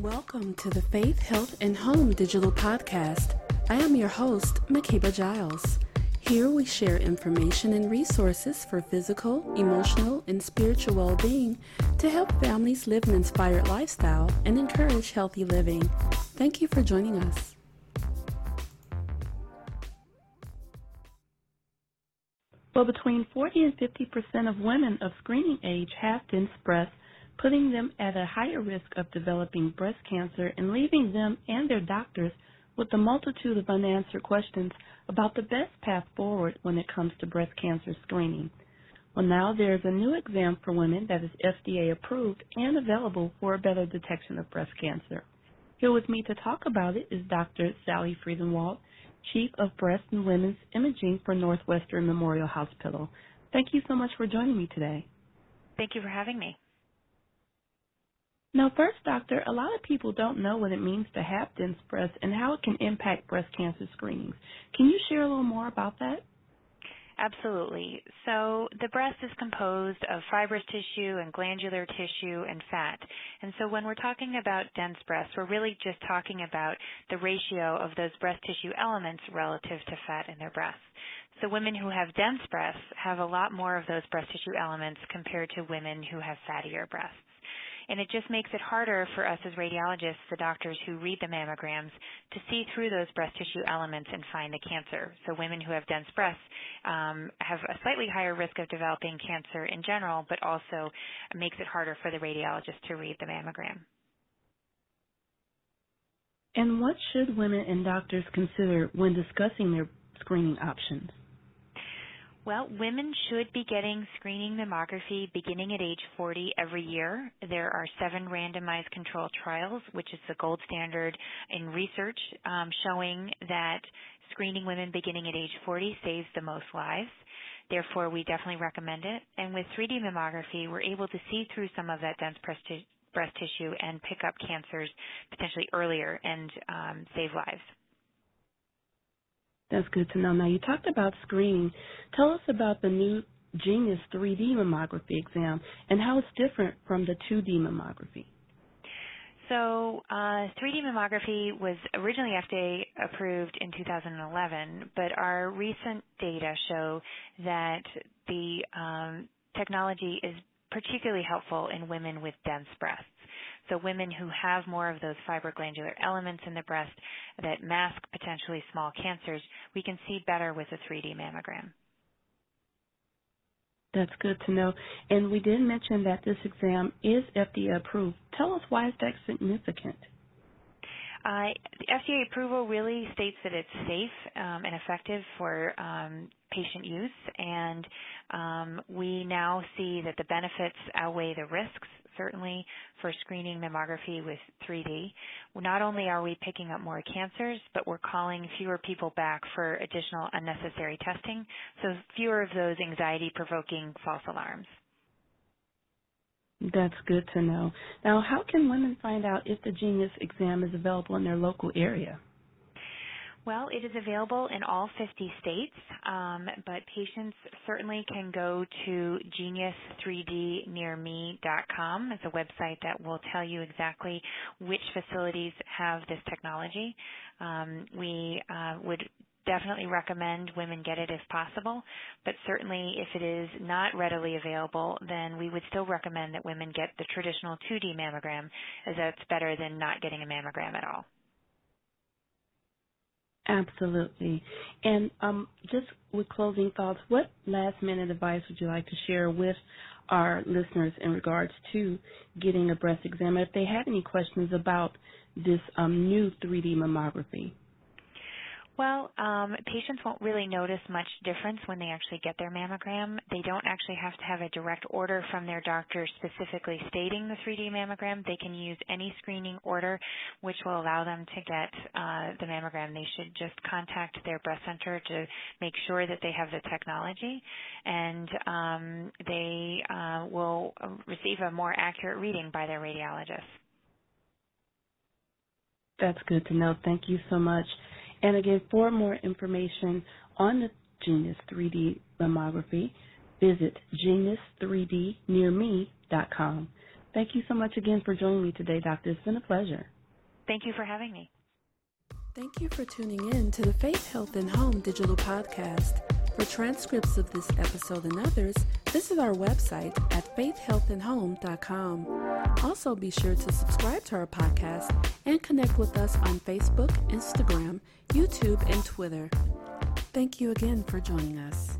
Welcome to the Faith, Health, and Home Digital Podcast. I am your host, Makeba Giles. Here we share information and resources for physical, emotional, and spiritual well being to help families live an inspired lifestyle and encourage healthy living. Thank you for joining us. Well, between 40 and 50 percent of women of screening age have dense breasts, putting them at a higher risk of developing breast cancer and leaving them and their doctors with a multitude of unanswered questions about the best path forward when it comes to breast cancer screening. Well, now there's a new exam for women that is FDA approved and available for a better detection of breast cancer. Here with me to talk about it is Dr. Sally Friedewald, Chief of Breast and Women's Imaging for Northwestern Memorial Hospital. Thank you so much for joining me today. Thank you for having me. Now, first, doctor, a lot of people don't know what it means to have dense breasts and how it can impact breast cancer screenings. Can you share a little more about that? Absolutely. So the breast is composed of fibrous tissue and glandular tissue and fat. And so when we're talking about dense breasts, we're really just talking about the ratio of those breast tissue elements relative to fat in their breasts. So women who have dense breasts have a lot more of those breast tissue elements compared to women who have fattier breasts and it just makes it harder for us as radiologists, the doctors who read the mammograms, to see through those breast tissue elements and find the cancer. So women who have dense breasts um, have a slightly higher risk of developing cancer in general, but also makes it harder for the radiologist to read the mammogram. And what should women and doctors consider when discussing their screening options? Well, women should be getting screening mammography beginning at age 40 every year. There are seven randomized control trials, which is the gold standard in research, um, showing that screening women beginning at age 40 saves the most lives. Therefore, we definitely recommend it. And with 3D mammography, we're able to see through some of that dense breast, tissue and pick up cancers potentially earlier and um, save lives. That's good to know. Now, you talked about screening. Tell us about the new Genius 3D mammography exam and how it's different from the 2D mammography. So, uh, 3D mammography was originally FDA approved in 2011, but our recent data show that the um, technology is particularly helpful in women with dense breasts. So women who have more of those fibroglandular elements in the breast that mask potentially small cancers, we can see better with a 3D mammogram. That's good to know. And we did mention that this exam is FDA approved. Tell us why is that significant? Uh, the FDA approval really states that it's safe um, and effective for um, patient use, and um, we now see that the benefits outweigh the risks certainly for screening mammography with 3D. Not only are we picking up more cancers, but we're calling fewer people back for additional unnecessary testing, so fewer of those anxiety-provoking false alarms. That's good to know. Now, how can women find out if the Genius exam is available in their local area? Well, it is available in all 50 states, um, but patients certainly can go to genius3dnearme.com. It's a website that will tell you exactly which facilities have this technology. Um, we uh, would definitely recommend women get it if possible, but certainly if it is not readily available, then we would still recommend that women get the traditional 2D mammogram as that's better than not getting a mammogram at all. Absolutely. And um, just with closing thoughts, what last minute advice would you like to share with our listeners in regards to getting a breast exam if they have any questions about this um, new 3D mammography? Well, um, patients won't really notice much difference when they actually get their mammogram. They don't actually have to have a direct order from their doctor specifically stating the 3D mammogram. They can use any screening order which will allow them to get uh, the mammogram. They should just contact their breast center to make sure that they have the technology and um, they uh, will receive a more accurate reading by their radiologist. That's good to know. Thank you so much. And again, for more information on the Genius 3D mammography, visit genius3dnearme.com. Thank you so much again for joining me today, Doctor. It's been a pleasure. Thank you for having me. Thank you for tuning in to the Faith, Health, and Home digital podcast. For transcripts of this episode and others, visit our website at faithhealthandhome.com. Also, be sure to subscribe to our podcast and connect with us on Facebook, Instagram, YouTube, and Twitter. Thank you again for joining us.